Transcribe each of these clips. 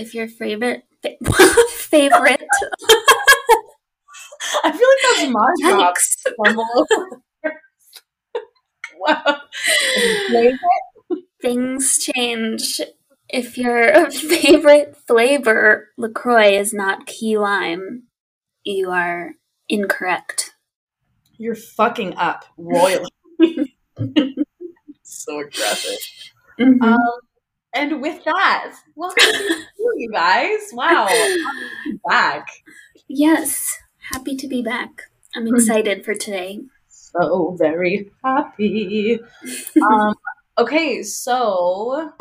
if your favorite fa- favorite I feel like that's my job. Yikes. to fumble over. wow. Favorite? things change if your favorite flavor LaCroix is not key lime, you are incorrect. You're fucking up royally. so aggressive. Mhm. Um, and with that, welcome to you, guys. Wow, back. yes, happy to be back. I'm excited for today. So very happy. Um, okay, so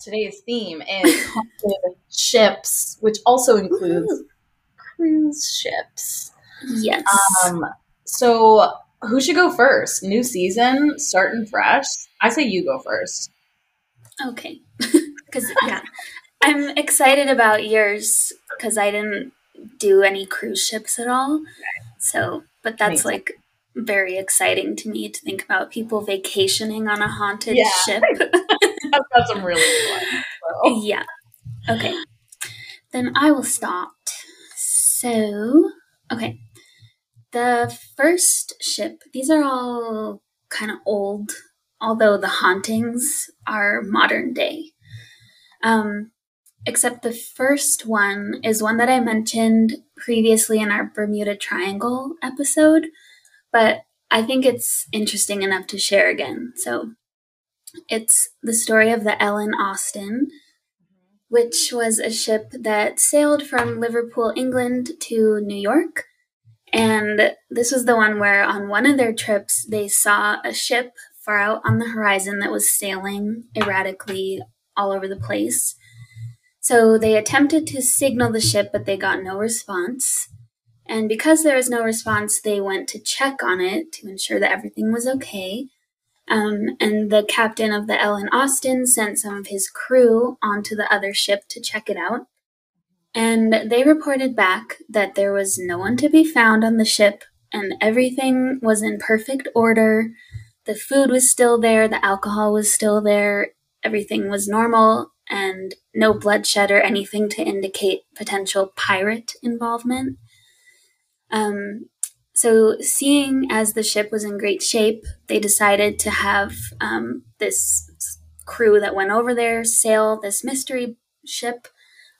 today's theme is ships, which also includes cruise ships. Yes. Um, so who should go first? New season, starting fresh. I say you go first. Okay. Because, yeah, I'm excited about yours because I didn't do any cruise ships at all. So, but that's like very exciting to me to think about people vacationing on a haunted Yeah. ship. I've got some really good ones. so. yeah. Okay. Then I will start. So, okay. The first ship, these are all kind of old, although the hauntings are modern day. Um, except the first one is one that I mentioned previously in our Bermuda Triangle episode, but I think it's interesting enough to share again. So it's the story of the Ellen Austin, which was a ship that sailed from Liverpool, England to New York. And this was the one where, on one of their trips, they saw a ship far out on the horizon that was sailing erratically all over the place. So they attempted to signal the ship, but they got no response. And because there was no response, they went to check on it to ensure that everything was okay. Um, and the captain of the Ellen Austin sent some of his crew onto the other ship to check it out. And they reported back that there was no one to be found on the ship, and everything was in perfect order. The food was still there, the alcohol was still there, everything was normal, and no bloodshed or anything to indicate potential pirate involvement. Um, so, seeing as the ship was in great shape, they decided to have um, this crew that went over there sail this mystery ship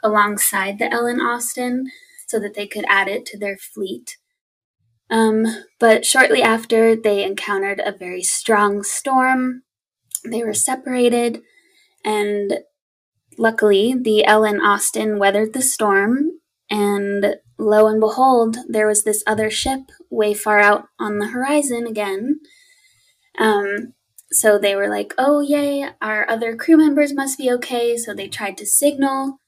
alongside the Ellen Austin so that they could add it to their fleet. Um, but shortly after, they encountered a very strong storm. They were separated, and luckily, the Ellen Austin weathered the storm. And lo and behold, there was this other ship way far out on the horizon again. Um, so they were like, oh, yay, our other crew members must be okay. So they tried to signal.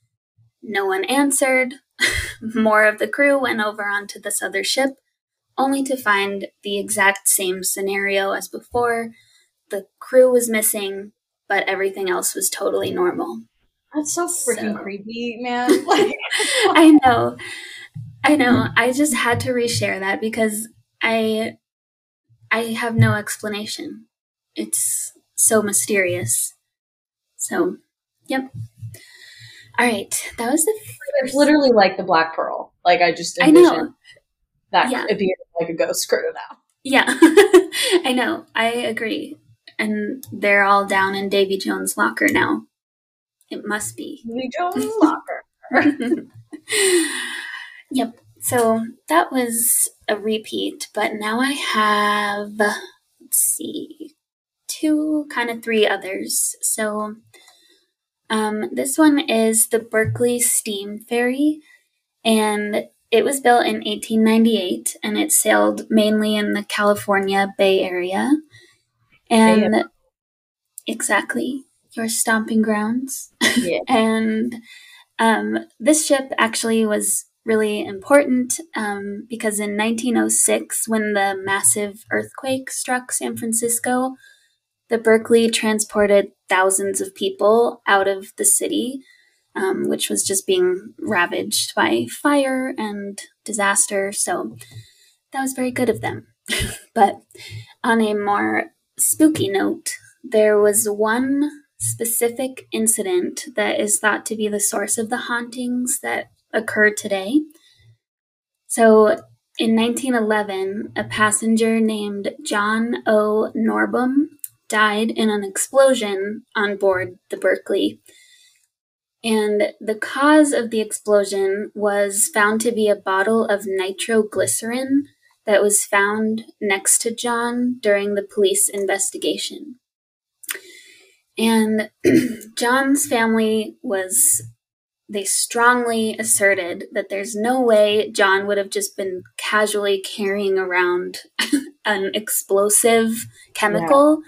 No one answered. More of the crew went over onto this other ship, only to find the exact same scenario as before. The crew was missing, but everything else was totally normal. That's so freaking So- creepy, man. Like, I know. I know. I just had to reshare that because I I have no explanation. It's so mysterious. So, yep. All right. That was the it's literally like the Black Pearl. Like I just I know. That Yeah. being like a ghost crew now. Yeah. I know. I agree. And they're all down in Davy Jones' locker now. It must be. Davy Jones Locker. yep. So that was a repeat, but now I have, let's see, two, kind of three others. So um, this one is the Berkeley Steam Ferry, and it was built in 1898 and it sailed mainly in the California Bay Area. And exactly, your stomping grounds. Yeah. And um, this ship actually was really important um, because in 1906, when the massive earthquake struck San Francisco, the Berkeley transported thousands of people out of the city, um, which was just being ravaged by fire and disaster. So that was very good of them. but on a more spooky note, there was one specific incident that is thought to be the source of the hauntings that occur today. So, in 1911, a passenger named John O. Norbum died in an explosion on board the Berkeley. And the cause of the explosion was found to be a bottle of nitroglycerin that was found next to John during the police investigation. And John's family was, they strongly asserted that there's no way John would have just been casually carrying around an explosive chemical.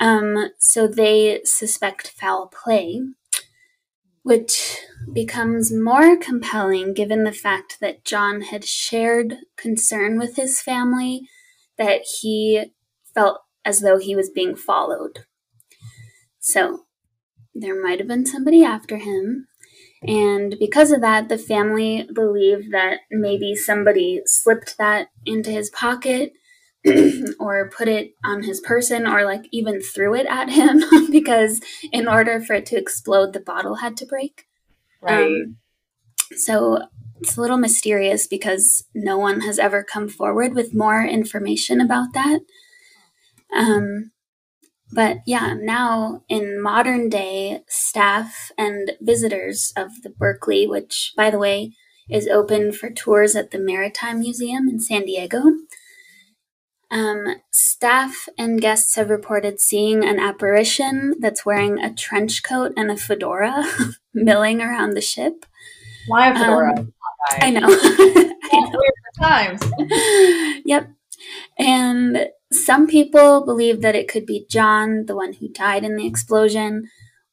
Yeah. Um, so they suspect foul play which becomes more compelling given the fact that John had shared concern with his family that he felt as though he was being followed. So there might have been somebody after him. And because of that, the family believed that maybe somebody slipped that into his pocket or put it on his person or like even threw it at him because in order for it to explode the bottle had to break. Right. Um, so it's a little mysterious because no one has ever come forward with more information about that. Um, but yeah now in modern day staff and visitors of the berkeley which by the way is open for tours at the maritime museum in san diego um, staff and guests have reported seeing an apparition that's wearing a trench coat and a fedora milling around the ship. Why a fedora? Um, I know. I know. times. yep. And some people believe that it could be John, the one who died in the explosion,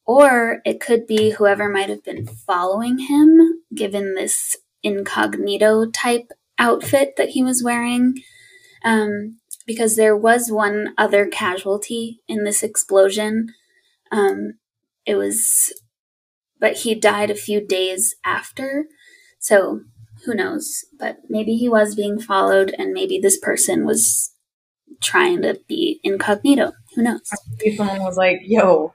or it could be whoever might have been following him, given this incognito type outfit that he was wearing. Um, because there was one other casualty in this explosion. Um, it was, but he died a few days after. So who knows? But maybe he was being followed, and maybe this person was trying to be incognito. Who knows? Maybe someone was like, "Yo,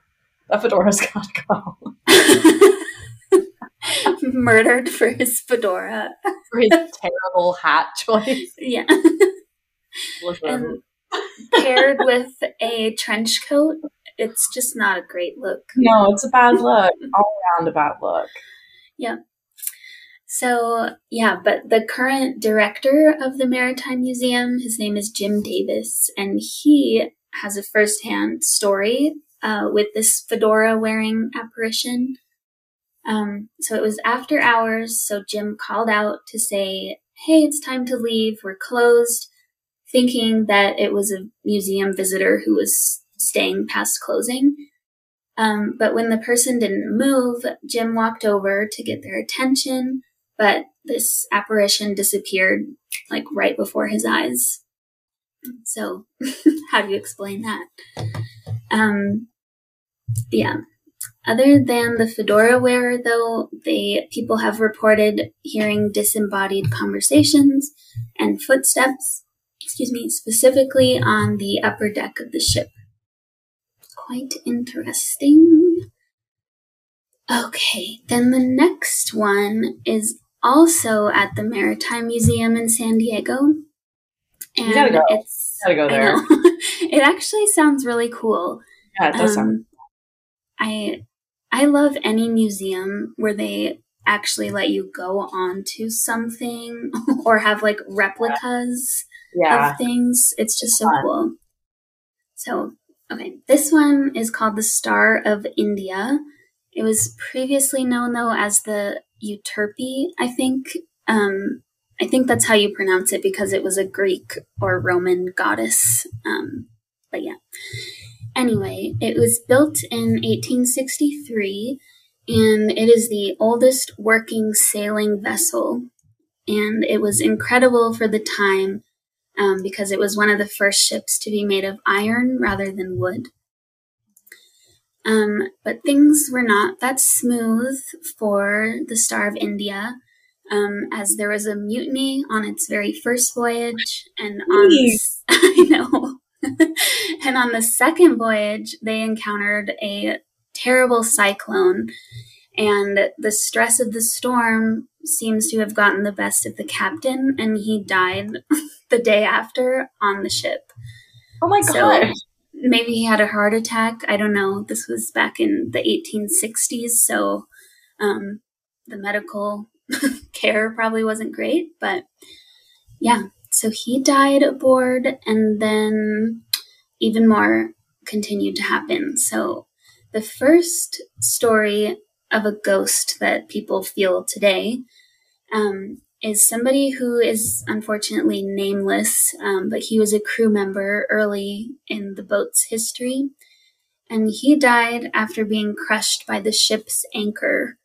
that fedora's gotta go." Murdered for his fedora. for his terrible hat choice. Yeah and paired with a trench coat, it's just not a great look. No, it's a bad look. All around a bad look. Yeah. So, yeah, but the current director of the Maritime Museum, his name is Jim Davis, and he has a firsthand story uh, with this fedora wearing apparition. Um, so it was after hours, so Jim called out to say, Hey, it's time to leave. We're closed thinking that it was a museum visitor who was staying past closing. Um, but when the person didn't move, Jim walked over to get their attention, but this apparition disappeared like right before his eyes. So, how do you explain that? Um, yeah. Other than the fedora wearer, though, they people have reported hearing disembodied conversations and footsteps excuse me, specifically on the upper deck of the ship. Quite interesting. Okay, then the next one is also at the Maritime Museum in San Diego. And you gotta go. it's gotta go there. it actually sounds really cool. Yeah, it does um, sound I I love any museum where they actually let you go onto something or have like replicas yeah. of things. It's just so Fun. cool. So, okay, this one is called the Star of India. It was previously known though as the Euterpe, I think. Um, I think that's how you pronounce it because it was a Greek or Roman goddess. Um, but yeah. Anyway, it was built in 1863 and it is the oldest working sailing vessel. And it was incredible for the time um, because it was one of the first ships to be made of iron rather than wood. Um, but things were not that smooth for the Star of India, um, as there was a mutiny on its very first voyage, and on the, I know, and on the second voyage they encountered a terrible cyclone, and the stress of the storm seems to have gotten the best of the captain, and he died the day after on the ship. Oh my So, god. maybe he had a heart attack. I don't know. This was back in the 1860s, so um, the medical care probably wasn't great. But yeah, so he died aboard, and then even more continued to happen. So the first story of a ghost that people feel today um, is somebody who is unfortunately nameless, um, but he was a crew member early in the boat's history. And he died after being crushed by the ship's anchor,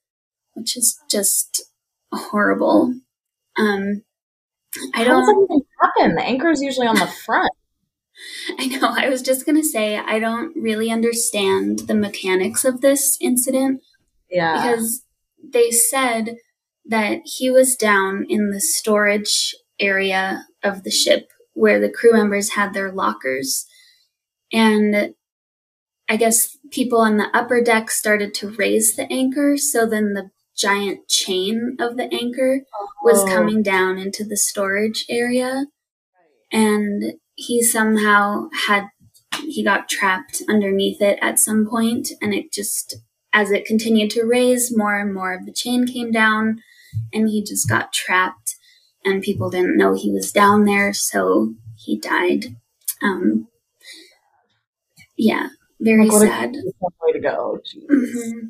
which is just horrible. Um, I How does don't, that even happen? The anchor is usually on the front. I know, I was just gonna say, I don't really understand the mechanics of this incident Yeah. because they said that he was down in the storage area of the ship where the crew members had their lockers. And I guess people on the upper deck started to raise the anchor, so then the giant chain of the anchor was Oh. coming down into the storage area. And he somehow had, he got trapped underneath it at some point, and it just as it continued to raise, more and more of the chain came down, and he just got trapped. And people didn't know he was down there, so he died. Um, yeah, very Like, sad. way to go. Jeez. hmm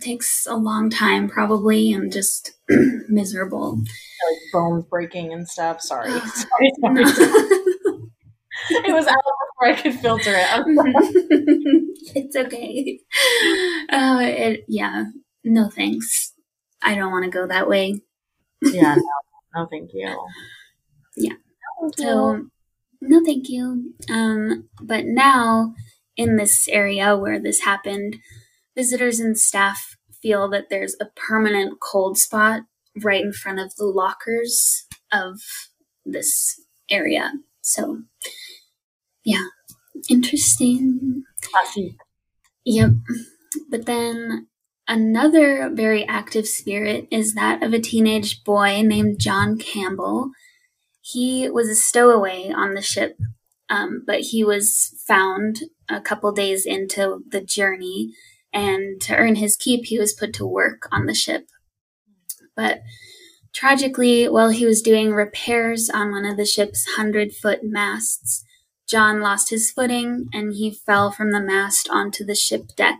Takes a long time, probably, and just miserable. Like bones breaking and stuff. Sorry. Sorry, sorry. it was out before I could filter it. It's okay. Uh, it, yeah, no thanks. I don't want to go that way. yeah, no, no, thank you. Yeah. No, thank you. So, no, thank you. Um, but now, in this area where this happened, visitors and staff feel that there's a permanent cold spot right in front of the lockers of this area. So, yeah, interesting. Classy. Yep. But then another very active spirit is that of a teenage boy named John Campbell. He was a stowaway on the ship, um, but he was found a couple days into the journey, and to earn his keep, he was put to work on the ship. But tragically, while he was doing repairs on one of the ship's hundred foot masts, John lost his footing and he fell from the mast onto the ship deck.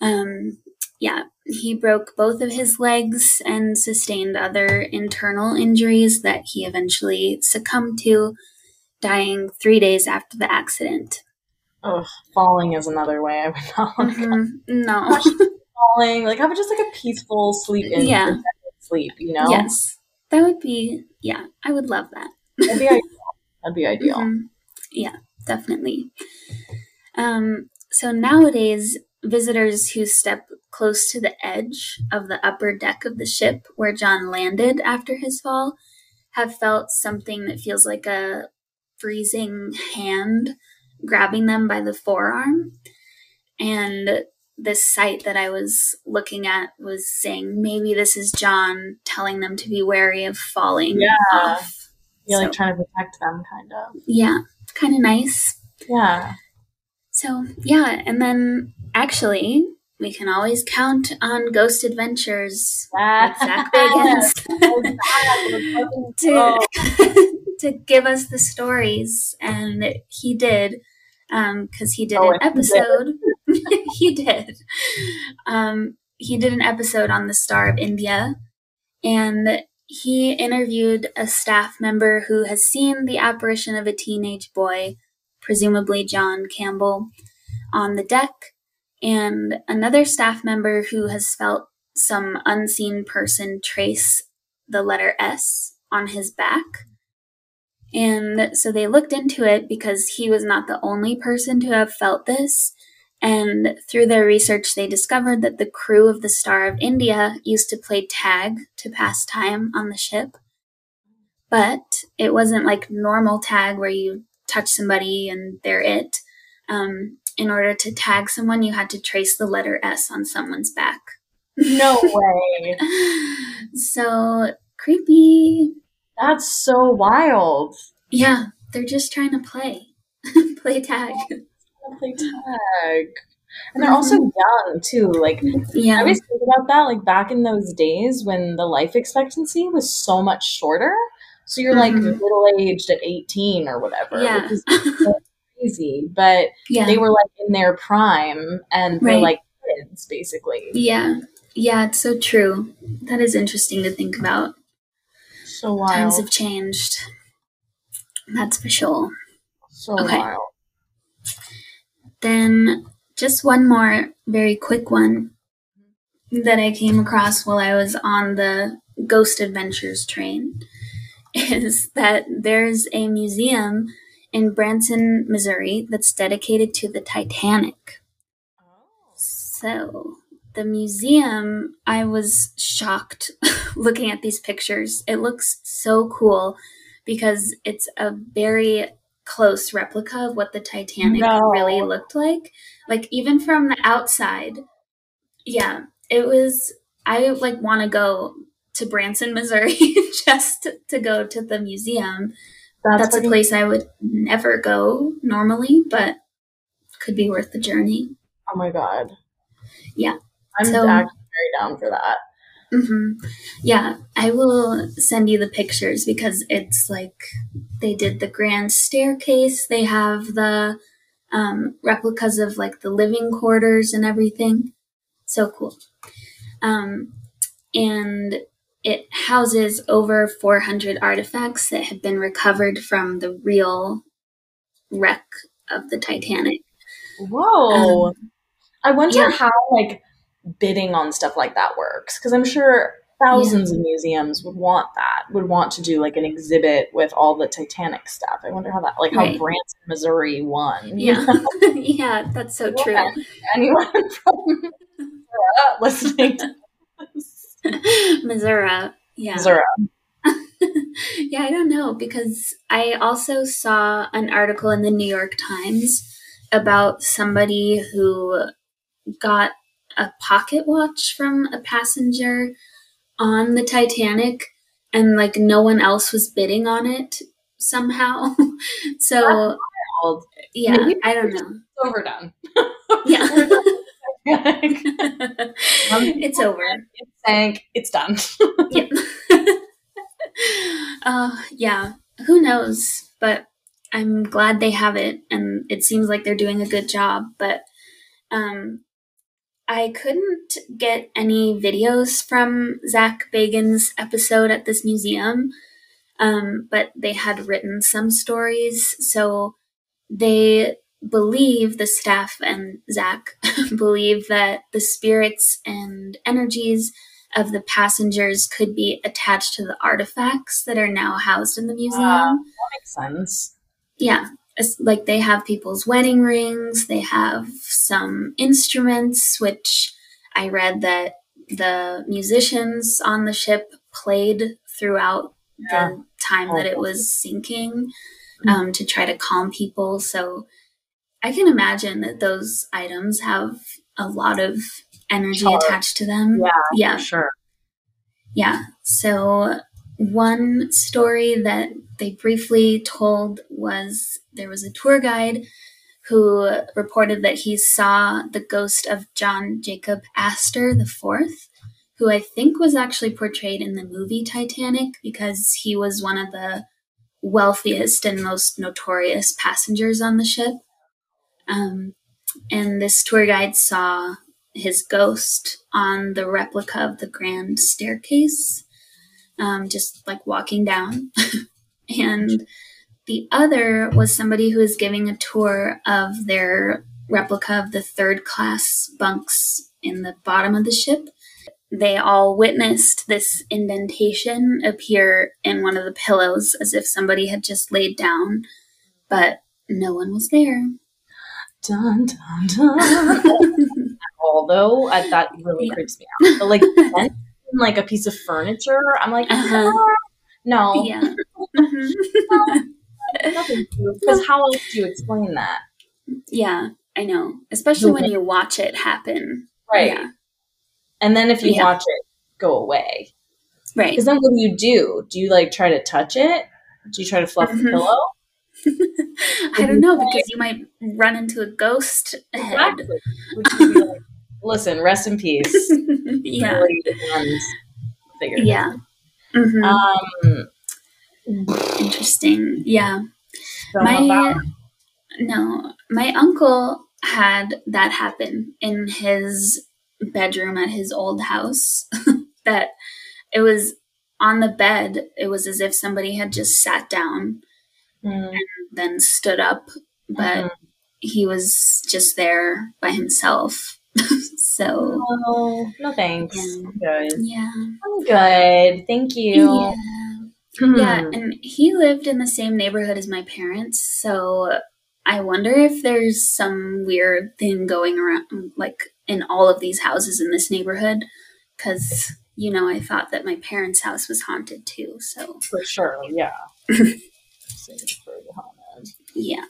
Um, yeah, he broke both of his legs and sustained other internal injuries that he eventually succumbed to, dying three days after the accident. Ugh, falling is another way I would not want to. Mhm, No. Falling, like have just like a peaceful sleep in Yeah. sleep, you know? Yes. That would be, yeah, I would love that. That'd be ideal. That'd be ideal. Mhm. Yeah, definitely. Um, so nowadays, visitors who step close to the edge of the upper deck of the ship where John landed after his fall have felt something that feels like a freezing hand grabbing them by the forearm. And this site that I was looking at was saying maybe this is John telling them to be wary of falling Yeah. off. You're So- like trying to protect them, kind of. Yeah, kind of nice. Yeah. So, yeah, and then actually, we can always count on Ghost Adventures with Zach Bagans Oh, to, to give us the stories. And he did, because he did Oh, an and he did. episode. he did. Um, he did an episode on the Star of India, and he interviewed a staff member who has seen the apparition of a teenage boy, presumably John Campbell, on the deck, and another staff member who has felt some unseen person trace the letter S on his back. And so they looked into it because he was not the only person to have felt this. And through their research, they discovered that the crew of the Star of India used to play tag to pass time on the ship. But it wasn't like normal tag where you touch somebody and they're it. Um, in order to tag someone, you had to trace the letter S on someone's back. No way. so creepy. That's so wild. Yeah, they're just trying to play. play tag. Play tag. And they're also young too. Like yeah. I always think about that, like back in those days when the life expectancy was so much shorter. So you're like Mhm. middle aged at 18 or whatever, Yeah. which is so crazy. But yeah. they were like in their prime and they're like kids basically. Yeah. Yeah, it's so true. That is interesting to think about. So Times have changed. That's for sure. So Okay. wild. Then just one more very quick one that I came across while I was on the Ghost Adventures train is that there's a museum in Branson, Missouri that's dedicated to the Titanic. So, the museum, I was shocked looking at these pictures. It looks so cool because it's a very close replica of what the Titanic No. really looked like. Like even from the outside. Yeah, it was I like want to go to Branson, Missouri just to go to the museum. That's, That's a place I would never go normally, but could be worth the journey. Oh my god. Yeah. I'm So- actually very down for that. hmm Yeah, I will send you the pictures because it's like they did the grand staircase. They have the um, replicas of like the living quarters and everything. So cool. Um, and it houses over 400 artifacts that have been recovered from the real wreck of the Titanic. Whoa. I wonder Um, yeah. how like bidding on stuff like that works because I'm sure thousands of museums would want that, would want to do like an exhibit with all the Titanic stuff. I wonder how that like how Right. Branson, Missouri won. Yeah, yeah, that's so true. Anyone from uh, listening to this? Missouri. Yeah. Missouri. yeah, I don't know because I also saw an article in the New York Times about somebody who got a pocket watch from a passenger on the Titanic and like no one else was bidding on it somehow. so yeah, Maybe I don't know. It's overdone. Yeah. it's over. It's done. Yeah. uh, yeah. Who knows? But I'm glad they have it, and it seems like they're doing a good job. But um, I couldn't get any videos from Zach Bagans' episode at this museum, um, but they had written some stories. So they believe the staff and Zach believe that the spirits and energies of the passengers could be attached to the artifacts that are now housed in the museum. Wow. Makes sense. Yeah, it's like they have people's wedding rings, they have some instruments, which I read that the musicians on the ship played throughout Yeah. the time that it was sinking um, to try to calm people. So I can imagine that those items have a lot of energy Charge. attached to them. Yeah, Yeah. For sure. Yeah. So one story that they briefly told was there was a tour guide who reported that he saw the ghost of John Jacob Astor the Fourth, who I think was actually portrayed in the movie Titanic because he was one of the wealthiest and most notorious passengers on the ship. Um, and this tour guide saw his ghost on the replica of the grand staircase, um, just like walking down. and the other was somebody who was giving a tour of their replica of the third class bunks in the bottom of the ship. They all witnessed this indentation appear in one of the pillows as if somebody had just laid down, but no one was there. Dun, dun, dun. Although uh, that really Yeah. creeps me out. But like, then, like a piece of furniture, I'm like, Uh-huh. "Ah, no, yeah. Mhm. Because how else do you explain that? Yeah, I know, especially when you watch it happen. Right. Yeah. And then if you Yeah. watch it go away. Right. Because then what do you do? Do you like try to touch it? Do you try to fluff Mhm. the pillow? I don't know because you might run into a ghost head. Exactly. Would you be like, Listen, rest in peace. yeah. And. Yeah. Mhm. Um, Interesting. Yeah. so my about- no, my uncle had that happen in his bedroom at his old house. that it was on the bed. It was as if somebody had just sat down, Mm, then stood up, but mhm. he was just there by himself. so no, no thanks. Yeah. I'm good. yeah, I'm good. Thank you. yeah. Hmm. Yeah, and he lived in the same neighborhood as my parents, so I wonder if there's some weird thing going around, like in all of these houses in this neighborhood, because you know I thought that my parents' house was haunted too. So For sure, yeah. Save for haunted. yeah,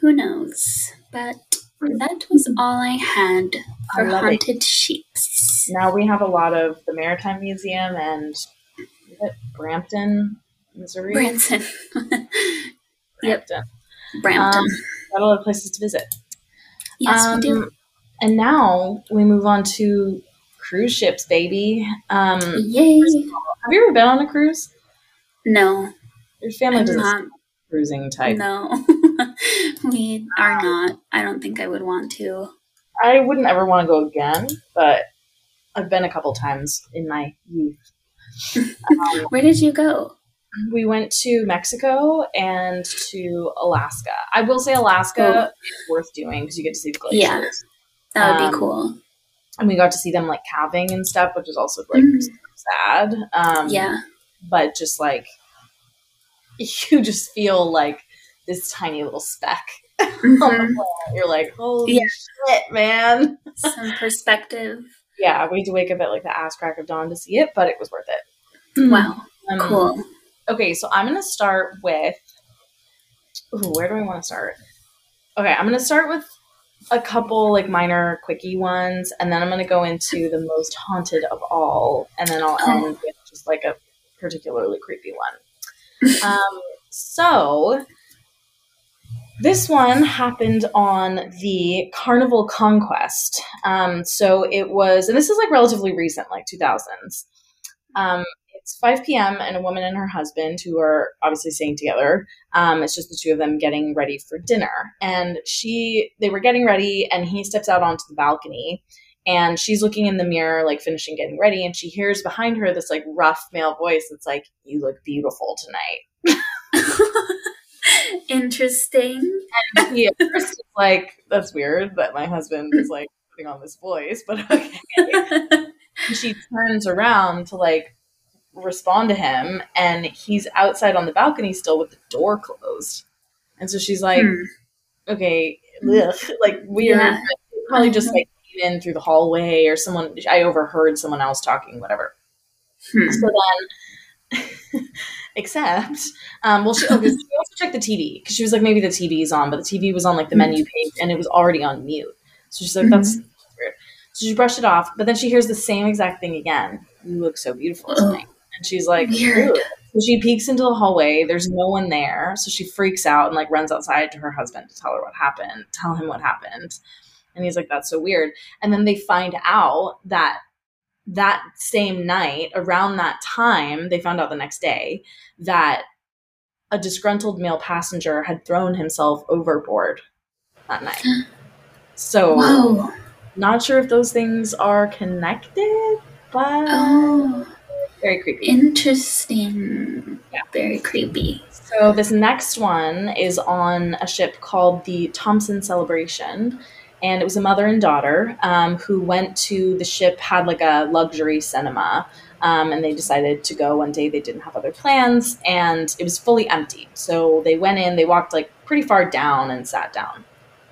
who knows? But that was all I had for I love it. haunted sheeps. Now we have a lot of the Maritime Museum and is it Brampton, Missouri. Branson, Yep. Brampton. Brampton. Um, got a lot of places to visit. yes, we do. Um, And now we move on to cruise ships, baby. Um, have you ever been on a cruise? No, Your family doesn't not. Cruising type. No, we are not. I don't think I would want to. I wouldn't ever want to go again, but I've been a couple times in my youth. Um, Where did you go? we went to Mexico and to Alaska. I will say Alaska is worth doing because you get to see the glaciers. Yeah. That would Um, be cool. And we got to see them like calving and stuff, which is also like Mm. sad. Um, Yeah. But just like, you just feel like this tiny little speck Mhm. You're like, holy Yeah. shit, man. Some perspective. Yeah, we had to wake up at like the ass crack of dawn to see it, but it was worth it. Wow. Um, Cool. Okay, so I'm gonna start with. Ooh, where do I want to start? Okay, I'm gonna start with a couple like minor quickie ones, and then I'm gonna go into the most haunted of all, and then I'll end with just like a particularly creepy one. Um, so this one happened on the Carnival Conquest. Um, so it was, and this is like relatively recent, like 2000s. Um, it's 5 p.m. and a woman and her husband who are obviously staying together. Um, it's just the two of them getting ready for dinner. And she, they were getting ready, and he steps out onto the balcony, and she's looking in the mirror, like finishing getting ready, and she hears behind her this like rough male voice that's like, "You look beautiful tonight." Interesting. he at first is like, "That's weird that my husband is like putting on this voice," but okay. And she turns around to like respond to him, and he's outside on the balcony still with the door closed. And so she's like, Hmm. "Okay, ugh, like weird." Yeah. Probably just like came in through the hallway, or someone. I overheard someone else talking, whatever. Hmm. So then, except, um, well, she, okay, she also checked the TV because she was like, maybe the TV's on, but the TV was on like the menu page and it was already on mute. So she's like, that's weird. So she brushed it off, but then she hears the same exact thing again. You look so beautiful tonight. And she's like, Weird. "Ew." So she peeks into the hallway. There's no one there. So she freaks out and like runs outside to her husband to tell her what happened, tell him what happened. And he's like, that's so weird. And then they find out that that same night, around that time, they found out the next day that a disgruntled male passenger had thrown himself overboard that night. So, Whoa. not sure if those things are connected, but Oh, very creepy. interesting. Yeah. Very creepy. So this next one is on a ship called the Thomson Celebration, and it was a mother and daughter um, who went to the ship had like a luxury cinema, um, and they decided to go one day. They didn't have other plans, and it was fully empty. So they went in. They walked like pretty far down and sat down.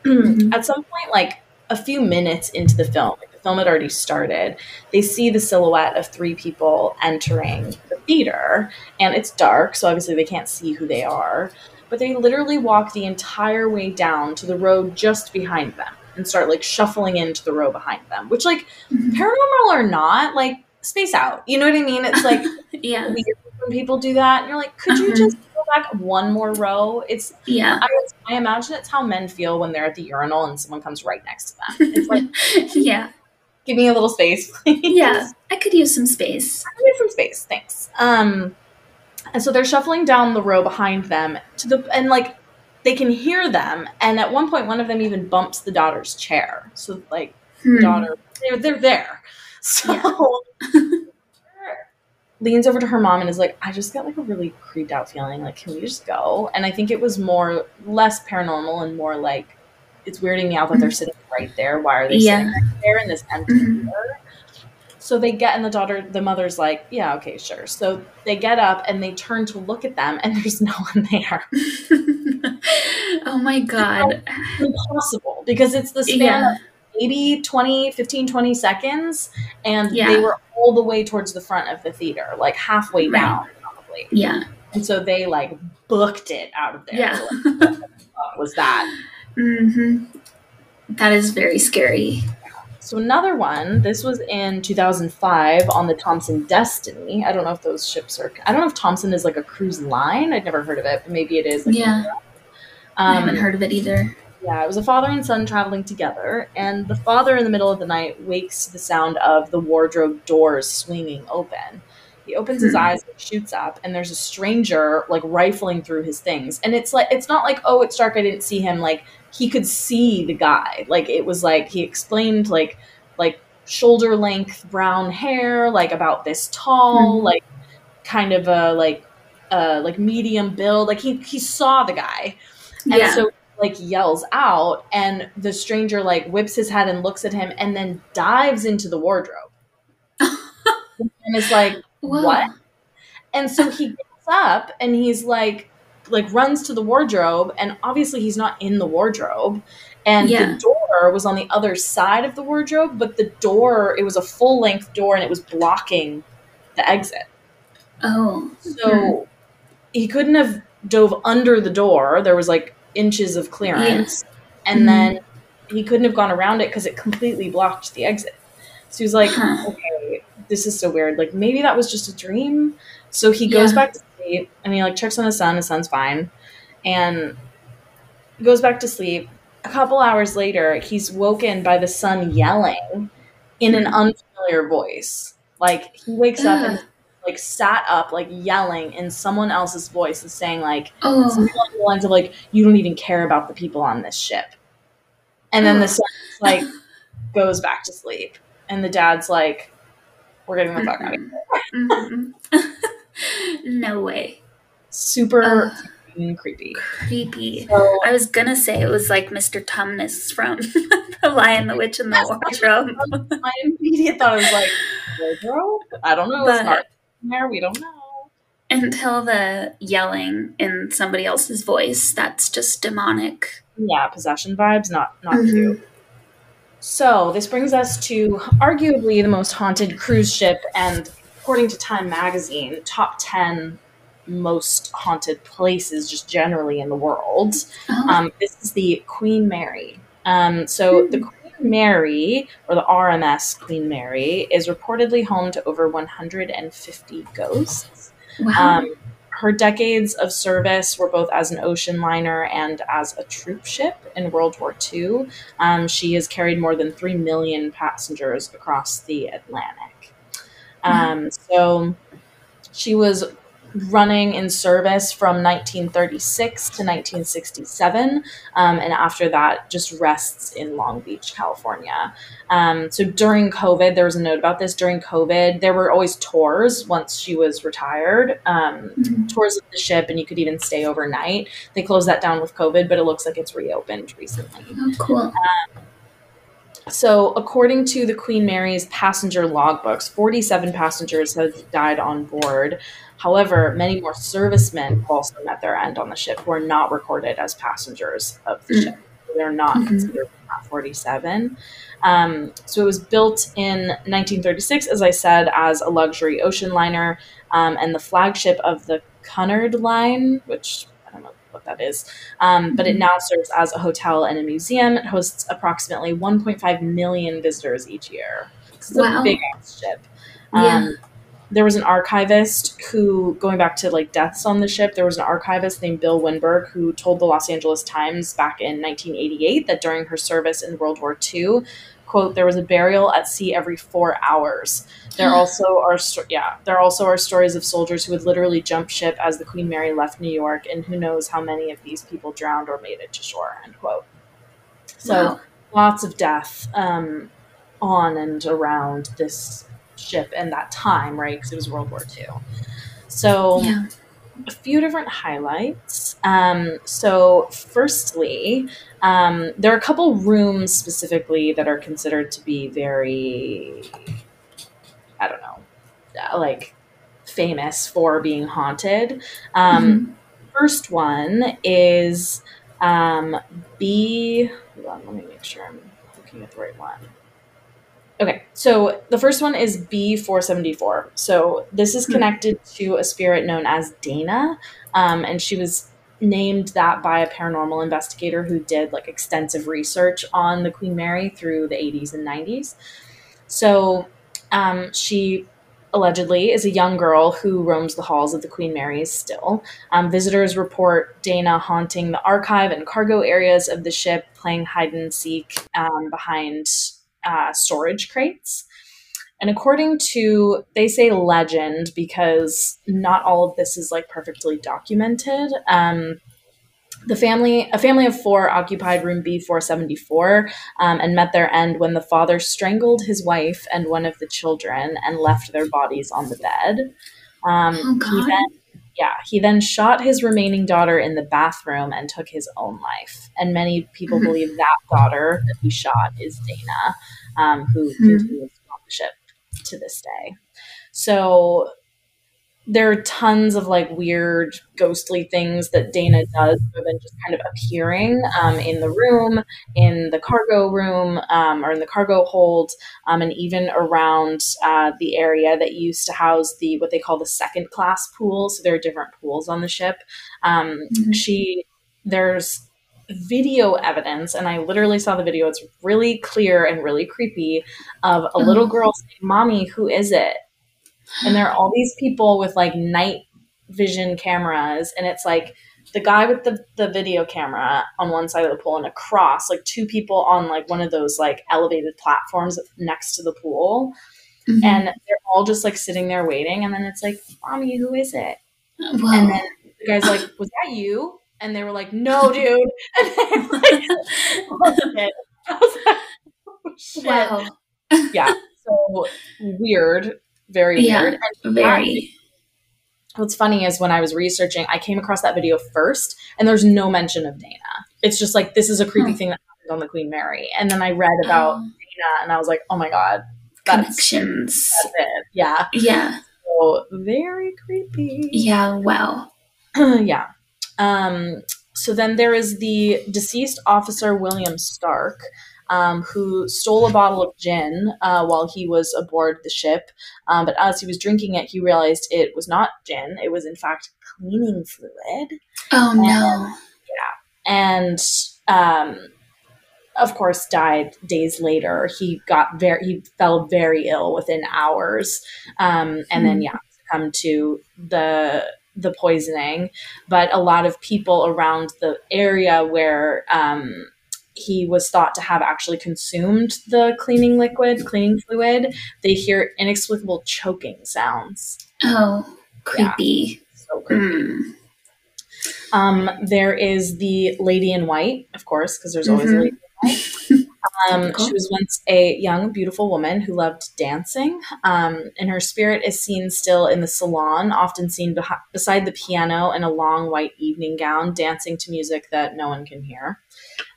Mhm. At some point, like a few minutes into the film, like the film had already started. They see the silhouette of three people entering the theater, and it's dark, so obviously they can't see who they are. But they literally walk the entire way down to the road just behind them. And start like shuffling into the row behind them, which like Mhm. paranormal or not, like space out. You know what I mean? It's like Yeah. weird when people do that, and you're like, could you Uh-huh. just go back one more row? It's Yeah. I, I imagine it's how men feel when they're at the urinal and someone comes right next to them. It's like, yeah. give me a little space, please. Yeah. I could use some space. I need some space, thanks. Um, and so they're shuffling down the row behind them to the and like they can hear them, and at one point, one of them even bumps the daughter's chair. So like Hmm. daughter, they're they're there. So Yeah. leans over to her mom and is like, I just got like a really creeped out feeling. Like, can we just go? And I think it was more less paranormal and more like it's weirding me out that they're sitting right there. Why are they Yeah. sitting right there in this empty Mhm. So they get and the daughter, the mother's like, yeah, okay, sure. So they get up and they turn to look at them, and there's no one there. oh my god. Impossible because it's the span Yeah. of maybe 20, 15, 20 seconds, and Yeah. they were all the way towards the front of the theater, like halfway Right. down, probably. Yeah. And so they like booked it out of there. Yeah. Like, what was that? hmm That is very scary. So another one. This was in 2005 on the Thomson Destiny. I don't know if those ships are. I don't know if Thomson is like a cruise line. I'd never heard of it, but maybe it is. Like, Yeah. I Um, haven't heard of it either. Yeah, it was a father and son traveling together, and the father in the middle of the night wakes to the sound of the wardrobe doors swinging open. He opens his Hmm. eyes and shoots up, and there's a stranger like rifling through his things. And it's like it's not like oh, it's dark, I didn't see him. Like he could see the guy. Like it was like he explained like like shoulder length brown hair, like about this tall, Hmm. like kind of a like uh like medium build. Like he he saw the guy. And Yeah. so like yells out and the stranger like whips his head and looks at him and then dives into the wardrobe. and is like, Whoa. what? And so he gets up and he's like like runs to the wardrobe and obviously he's not in the wardrobe. And Yeah. the door was on the other side of the wardrobe, but the door, it was a full length door and it was blocking the exit. Oh. So he couldn't have dove under the door. There was like inches of clearance. And Mhm. then he couldn't have gone around it because it completely blocked the exit. So he was like, Huh. okay, this is so weird. Like maybe that was just a dream. So he goes Yeah. back to sleep and he like checks on his son. His son's fine. And goes back to sleep. A couple hours later, he's woken by the son yelling in an hmm. unfamiliar voice. Like he wakes up and like sat up, like yelling in someone else's voice and saying like Oh. something along the lines of like, "You don't even care about the people on this ship." And then the son like goes back to sleep, and the dad's like, "We're getting the fuck out of here." Mhm. no way. Super fucking creepy. Creepy. So I was gonna say it was like Mr. Tumnus from The Lion, the Witch, and the Wardrobe. my immediate thought was like, wardrobe? I don't know. But- not in there. We don't know. Until the yelling in somebody else's voice, that's just demonic. Yeah, possession vibes. Not not Mhm. cute. So this brings us to arguably the most haunted cruise ship, and according to Time Magazine, top ten most haunted places just generally in the world. Oh, Um, this is the Queen Mary. Um, so the Queen Mary, or the RMS Queen Mary, is reportedly home to over 150 ghosts. wow. Um, her decades of service were both as an ocean liner and as a troop ship in World War II. Um, she has carried more than 3 million passengers across the Atlantic. Um, so she was running in service from 1936 to 1967, um, and after that, just rests in Long Beach, California. Um, so during COVID, there was a note about this. During COVID, there were always tours once she was retired, um, Mhm. tours of the ship, and you could even stay overnight. They closed that down with COVID, but it looks like it's reopened recently. Oh, cool. So, according to the Queen Mary's passenger logbooks, 47 passengers have died on board. However, many more servicemen also met their end on the ship who are not recorded as passengers of the Mm. ship. They're not Mhm. considered not 47. Um, so, it was built in 1936, as I said, as a luxury ocean liner um, and the flagship of the Cunard Line, which I don't know what that is. Um, but it Mhm. now serves as a hotel and a museum. It hosts approximately 1.5 million visitors each year. It's a Wow. big ass ship. Yeah. There was an archivist who, going back to like deaths on the ship, there was an archivist named Bill Winberg who told the Los Angeles Times back in 1988 that during her service in World War II, quote, there was a burial at sea every four hours. There also are, yeah, there also are stories of soldiers who would literally jump ship as the Queen Mary left New York, and who knows how many of these people drowned or made it to shore, end quote. So Wow. lots of death um, on and around this ship and that time, right? Because it was World War II. So, Yeah. a few different highlights. Um, so, firstly, um, there are a couple rooms specifically that are considered to be very, I don't know, uh, like famous for being haunted. Um, Mhm. First one is um, B. Hold on, let me make sure I'm looking at the right one. Okay, so the first one is B474. So this is Hmm. connected to a spirit known as Dana, um, and she was named that by a paranormal investigator who did like extensive research on the Queen Mary through the 80s and 90s. So um, she allegedly is a young girl who roams the halls of the Queen Mary's still. Um, visitors report Dana haunting the archive and cargo areas of the ship, playing hide and seek um, behind uh, storage crates. And according to, they say legend because not all of this is like perfectly documented. Um, the family, a family of four, occupied room B474 um, and met their end when the father strangled his wife and one of the children and left their bodies on the bed. Um, Oh, he then, yeah, he then shot his remaining daughter in the bathroom and took his own life. And many people Mhm. believe that daughter that he shot is Dana, um, who Hmm. continues on the ship to this day. So there are tons of like weird ghostly things that Dana does other than just kind of appearing um, in the room, in the cargo room, um, or in the cargo hold, um, and even around uh, the area that used to house the what they call the second class pool. So there are different pools on the ship. Um, Mhm. she there's video evidence and i literally saw the video it's really clear and really creepy of a little Oh. girl saying mommy who is it and there are all these people with like night vision cameras and it's like the guy with the, the video camera on one side of the pool and across like two people on like one of those like elevated platforms next to the pool Mhm. and they're all just like sitting there waiting and then it's like mommy who is it Whoa. and then the guy's like was that you and they were like no dude and then like I was like, oh, shit. wow. yeah so weird very Yeah. weird and Very. What's funny is when I was researching, I came across that video first, and there's no mention of Dana. It's just like this is a creepy Huh. thing that happened on the Queen Mary, and then I read about Oh, Dana, and I was like, oh my god, that's, connections. Yeah, Yeah. so very creepy. Yeah. Wow. yeah. Um, so then there is the deceased officer William Stark, um, who stole a bottle of gin uh, while he was aboard the ship. Um, but as he was drinking it, he realized it was not gin; it was in fact cleaning fluid. Oh no. Yeah. And um, of course, died days later. He got very he fell very ill within hours, um, and then Hmm. yeah, come to the the poisoning. But a lot of people around the area where um, he was thought to have actually consumed the cleaning liquid, cleaning fluid, they hear inexplicable choking sounds. Oh, creepy. So creepy. Mm. Um, there is the Lady in White, of course, because there's always a Mhm. Lady in White. Um, she was once a young, beautiful woman who loved dancing, um, and her spirit is seen still in the salon, often seen beh- beside the piano in a long white evening gown, dancing to music that no one can hear.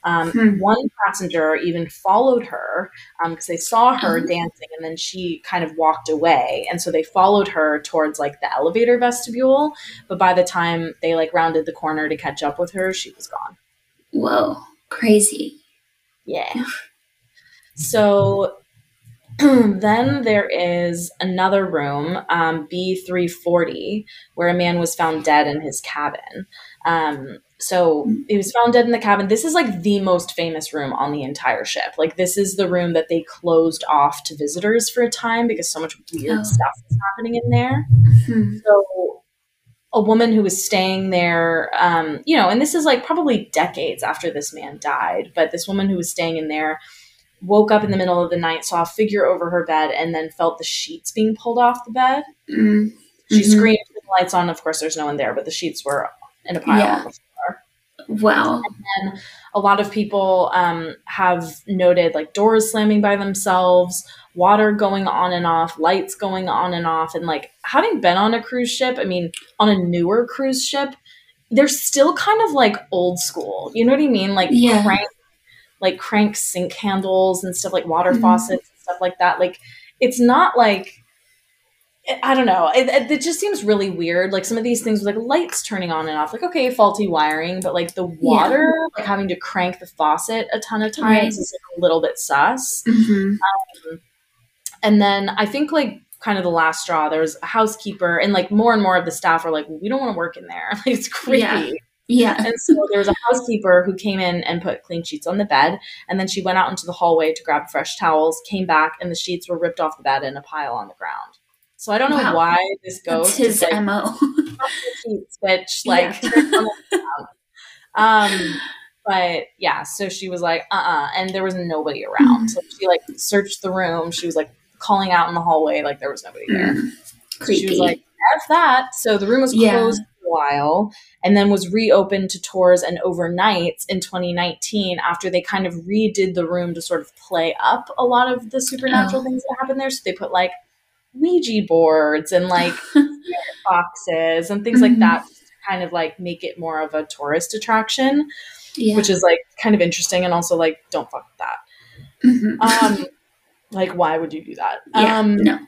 Um, Hmm. One passenger even followed her because they saw her Oh. dancing, and then she kind of walked away, and so they followed her towards like the elevator vestibule. But by the time they like rounded the corner to catch up with her, she was gone. Whoa. Crazy. Yeah. So then there is another room, um, B340, where a man was found dead in his cabin. Um, so it was found dead in the cabin. This is like the most famous room on the entire ship. Like this is the room that they closed off to visitors for a time because so much weird Oh. stuff was happening in there. Hmm. So a woman who was staying there, um, you know, and this is like probably decades after this man died, but this woman who was staying in there woke up in the middle of the night, saw a figure over her bed, and then felt the sheets being pulled off the bed. Mm. She Mhm. screamed, the lights on. Of course, there's no one there, but the sheets were in a pile Yeah. On the floor. Wow. And a lot of people um, have noted like doors slamming by themselves, water going on and off, lights going on and off. And like having been on a cruise ship, I mean, on a newer cruise ship, they're still kind of like old school. You know what I mean? Like Yeah. crank, like crank sink handles and stuff like water Mhm. faucets and stuff like that. Like it's not like I don't know. It, it, just seems really weird. Like some of these things with like lights turning on and off, like okay, faulty wiring, but like the water, like having to crank the faucet a ton of times Right. is like, a little bit sus. hmm And then I think like kind of the last straw, there was a housekeeper, and like more and more of the staff are like, we don't want to work in there. Like it's creepy. Yeah. Yeah. And so there was a housekeeper who came in and put clean sheets on the bed, and then she went out into the hallway to grab fresh towels, came back, and the sheets were ripped off the bed in a pile on the ground. So I don't know Wow. why this goes. His is like mo. bitch. Like, um, but yeah, so she was like, uh uh and there was nobody around. So she like searched the room. She was like calling out in the hallway, like there was nobody there. Mm. So Creepy. she was like, F that. So the room was Yeah. closed for a while and then was reopened to tours and overnights in 2019 after they kind of redid the room to sort of play up a lot of the supernatural Oh. things that happened there. So they put like Ouija boards and like boxes and things like Mhm. that to kind of like make it more of a tourist attraction, yeah. which is like kind of interesting and also like don't fuck with that. Mhm. Um like why would you do that? yeah. Um no.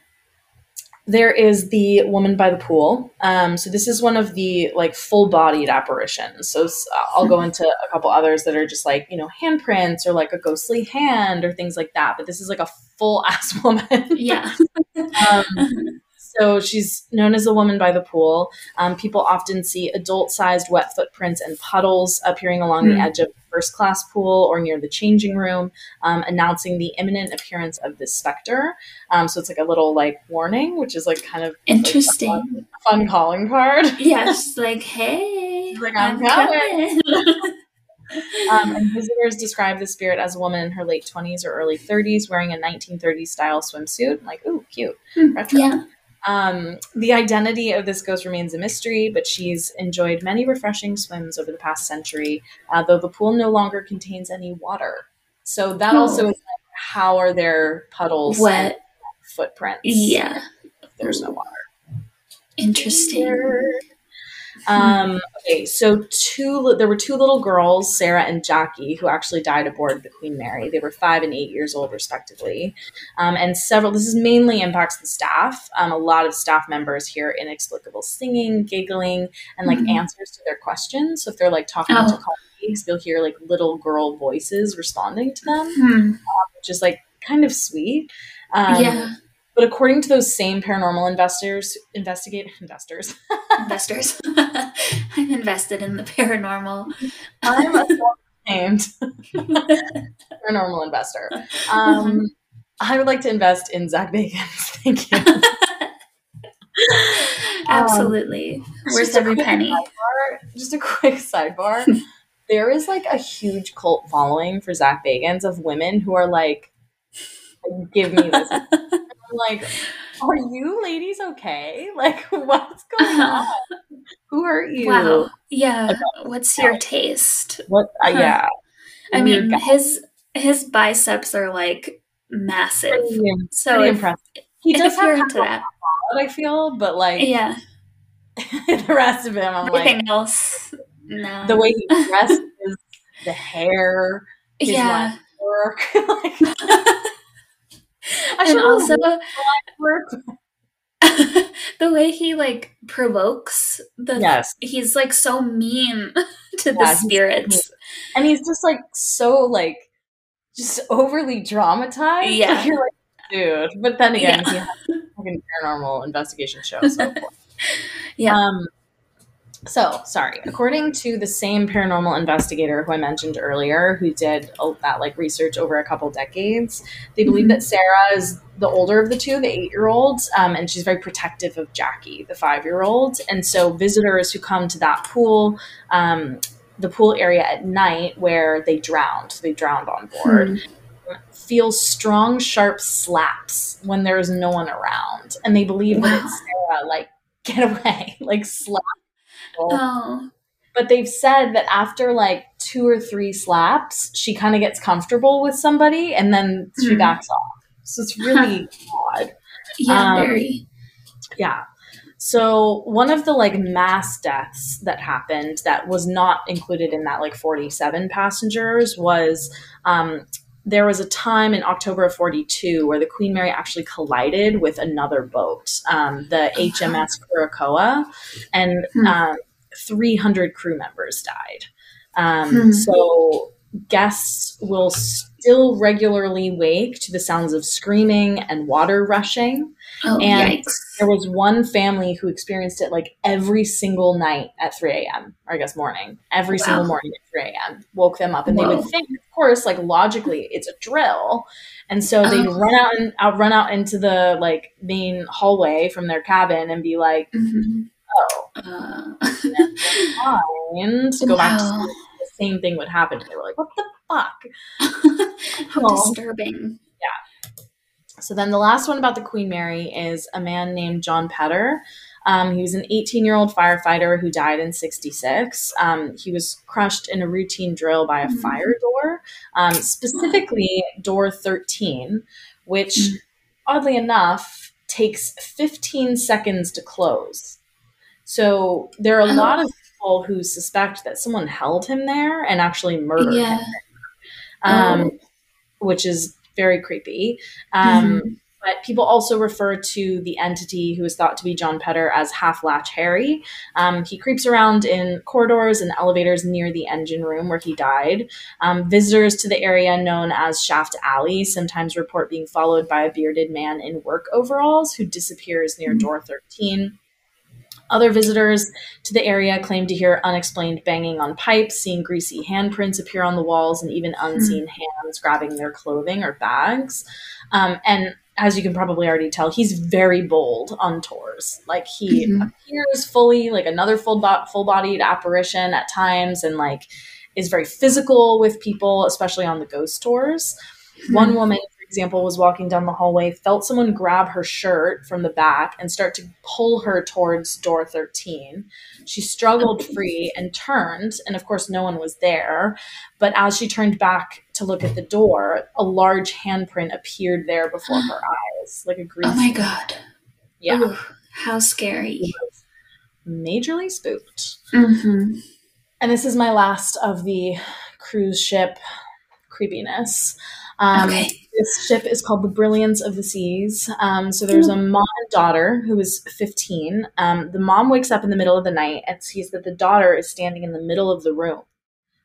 There is the woman by the pool. Um, so this is one of the like full-bodied apparitions. So I'll go into a couple others that are just like you know handprints or like a ghostly hand or things like that. But this is like a full ass woman. Yeah. um, so she's known as the woman by the pool. Um, people often see adult-sized wet footprints and puddles appearing along the Hmm. edge of the first-class pool or near the changing room, um, announcing the imminent appearance of this specter. Um, so it's like a little like warning, which is like kind of like, a Interesting. fun, fun calling card. Yes. Like, hey, Like, I'm coming. Um, and visitors describe the spirit as a woman in her late 20s or early 30s wearing a 1930s style swimsuit. I'm like, ooh, cute. Retro. yeah. Um, the identity of this ghost remains a mystery, but she's enjoyed many refreshing swims over the past century, uh, though the pool no longer contains any water. So that Oh. also is like, how are there puddles Wet. footprints? Yeah. if there's no water. Interesting. Um, okay, so two there were two little girls, Sarah and Jackie, who actually died aboard the Queen Mary. They were five and eight years old, respectively. Um, and several. This is mainly impacts the staff. Um, a lot of staff members hear inexplicable singing, giggling, and like Mhm. answers to their questions. So if they're like talking Oh. to colleagues, they'll hear like little girl voices responding to them, Hmm. which is like kind of sweet. Um, yeah. But according to those same paranormal investors, investigate investors, Investors. I'm invested in the paranormal. I'm a self-named paranormal investor. Um, I would like to invest in Zach Bagans. Thank you. Absolutely. Worth Just a every penny. sidebar- Just a quick sidebar. there is like a huge cult following for Zach Bagans of women who are like, "Give me this." Like, are you ladies okay? Like, what's going on? Who are you? Wow. Yeah. What's your taste? What? Uh, yeah. I mean, his his biceps are like massive. pretty, So pretty if, impressive. He does have into kind of that, I feel, but like yeah. the rest of him, I'm like Everything else, no. the way he dresses, the hair, yeah. work. like, And also the way he like provokes the Yes, he's like so mean to Yeah, the spirits. and he's just like so like just overly dramatized. Yeah. Like, you're like, dude. But then again, Yeah. he has a fucking paranormal investigation show. So. Yeah. Um, So, sorry. According to the same paranormal investigator who I mentioned earlier, who did that like research over a couple decades, they believe that Sarah is the older of the two, the eight-year-old, um, and she's very protective of Jackie, the five-year-old. And so, visitors who come to that pool, um, the pool area at night where they drowned, they drowned on board. Feel strong, sharp slaps when there is no one around, and they believe that it's Sarah. Like, get away, like slap. Oh. But they've said that after like two or three slaps, she kind of gets comfortable with somebody and then she Mhm. backs off. So it's really odd. Yeah, Um, very. Yeah. So one of the like mass deaths that happened that was not included in that like 47 passengers was um, there was a time in October of 42 where the Queen Mary actually collided with another boat, um, the HMS Curacoa, and Hmm. um, 300 crew members died. Um, Hmm. So guests will still regularly wake to the sounds of screaming and water rushing. Oh, and yikes. There was one family who experienced it like every single night at 3 a.m. or I guess morning, every Wow. single morning at 3 a.m. Woke them up, and they would think, of course, like logically, it's a drill, and so they'd Oh. run out and out, run out into the like main hallway from their cabin and be like, Mhm. "Oh, Uh, fine," to go back to sleep. Same thing would happen. They were like, "What the fuck?" How Oh. disturbing. Yeah. So then the last one about the Queen Mary is a man named John Pedder. Um, he was an 18 year old firefighter who died in 66. Um, he was crushed in a routine drill by a Mhm. fire door, um, specifically door 13, which Mm. oddly enough takes 15 seconds to close. So there are a Oh. lot of people who suspect that someone held him there and actually murdered Yeah. him, um, Oh. which is very creepy. Um, Mhm. but people also refer to the entity who is thought to be John Pedder as Half Hatch Harry. Um, he creeps around in corridors and elevators near the engine room where he died. Um, visitors to the area known as Shaft Alley sometimes report being followed by a bearded man in work overalls who disappears near Mhm. door 13. Other visitors to the area claim to hear unexplained banging on pipes, seeing greasy handprints appear on the walls, and even unseen hands grabbing their clothing or bags. Um, and as you can probably already tell, he's very bold on tours. Like he Mhm. appears fully like another full bo- full bodied apparition at times, and like is very physical with people, especially on the ghost tours. One woman, example, was walking down the hallway, felt someone grab her shirt from the back and start to pull her towards door 13. She struggled free and turned, and of course, no one was there. But as she turned back to look at the door, a large handprint appeared there before her eyes, like a grease. Oh my god. yeah, Ooh, how scary. majorly spooked. hmm And this is my last of the cruise ship creepiness. Um, Okay. This ship is called the Brilliance of the Seas. Um, so there's a mom and daughter who is 15. Um, the mom wakes up in the middle of the night and sees that the daughter is standing in the middle of the room,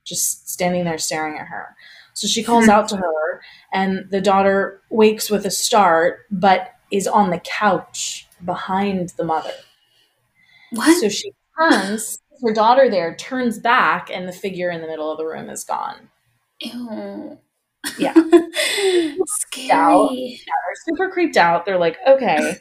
just standing there staring at her. So she calls Hmm. out to her, and the daughter wakes with a start, but is on the couch behind the mother. What? So she turns, her daughter there, turns back, and the figure in the middle of the room is gone. Ew. Yeah. Scary. They're super creeped out. They're like, okay.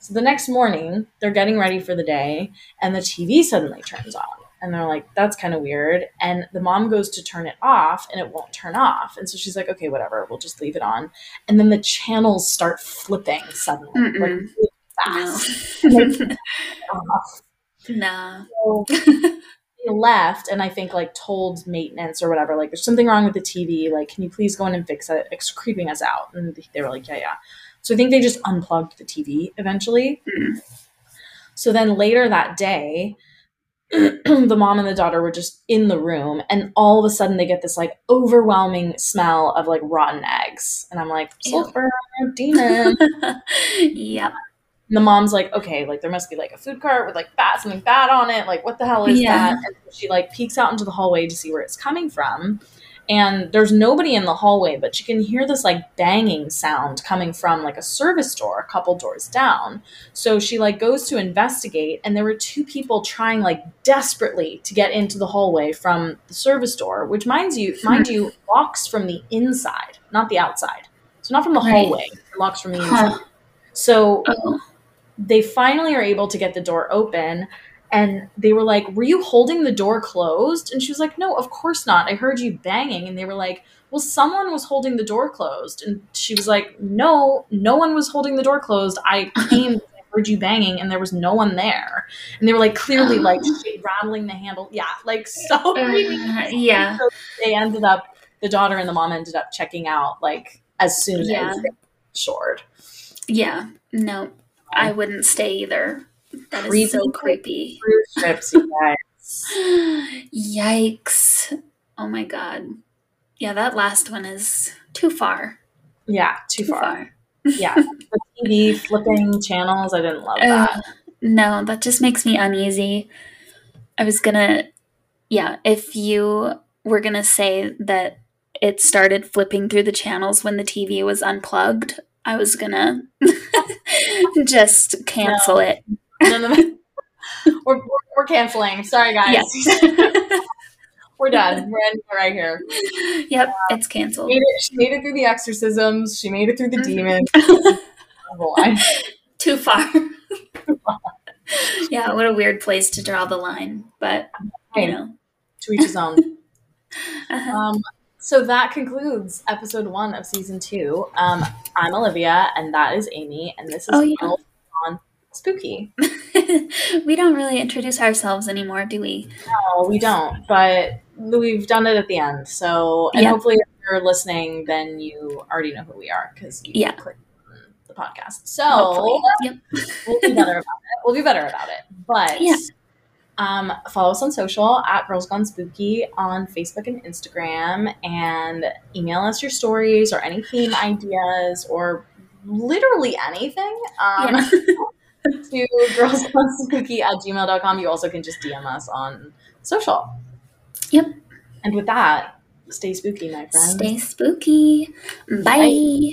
So the next morning, they're getting ready for the day, and the TV suddenly turns on. And they're like, that's kind of weird. And the mom goes to turn it off, and it won't turn off. And so she's like, okay, whatever, we'll just leave it on. And then the channels start flipping suddenly, like Mm-mm. really fast. No. Off. nah. So left and I think like told maintenance or whatever, like there's something wrong with the TV. Like, can you please go in and fix it? It's creeping us out. And they were like, yeah, yeah. So I think they just unplugged the TV eventually. Mm. So then later that day, the mom and the daughter were just in the room and all of a sudden they get this like overwhelming smell of like rotten eggs. And I'm like, sulfur, demon. yep. And the mom's like, okay, like there must be like a food cart with like bad something bad on it. Like what the hell is Yeah. that? And she like peeks out into the hallway to see where it's coming from. and there's nobody in the hallway, but she can hear this like banging sound coming from like a service door a couple doors down. So she like goes to investigate, and there were two people trying like desperately to get into the hallway from the service door, which mind you, mind hmm. you, locks from the inside, not the outside. So not from the Right. hallway, it locks from the inside. Huh. So Oh. They finally are able to get the door open and they were like were you holding the door closed? And she was like no of course not. I heard you banging. And they were like well someone was holding the door closed. And she was like no no one was holding the door closed. I came I heard you banging and there was no one there. And they were like clearly like rattling the handle. Yeah like so. Uh, yeah. they ended up the daughter and the mom ended up checking out like as soon Yeah. as they shored Yeah. No, I wouldn't stay either. That is Creepy. so creepy. cruise trips you guys Yikes. Oh my god. Yeah, that last one is too far. yeah too, Too far. far. yeah, the TV flipping channels. I didn't love that. No, that just makes me uneasy. I was gonna, yeah, if you were gonna say that it started flipping through the channels when the TV was unplugged, I was gonna just cancel it. No, no, no. we're, we're, canceling. Sorry, guys. Yes. we're done. We're ending right here. yep, it's canceled. Made it, she made it through the exorcisms. She made it through the Mhm. demons. Oh, boy. Too far. yeah, what a weird place to draw the line, but you know. to each his own. Uh-huh. Um, so that concludes episode one of season two. Um, I'm Olivia, and that is Amy, and this is Oh, yeah. Girls Gone Spooky. we don't really introduce ourselves anymore, do we? No, we don't, but we've done it at the end. So, and hopefully, if you're listening, then you already know who we are because you Yeah. clicked the podcast. So, Hopefully. Yep. we'll be better about it. We'll be better about it. But Yeah. Um, follow us on social at Girls Gone Spooky on Facebook and Instagram, and email us your stories or any theme ideas or literally anything. Um, Yeah. to girlsgonespooky at gmail.com. You also can just DM us on social. Yep. And with that, stay spooky, my friends. Stay spooky. Bye.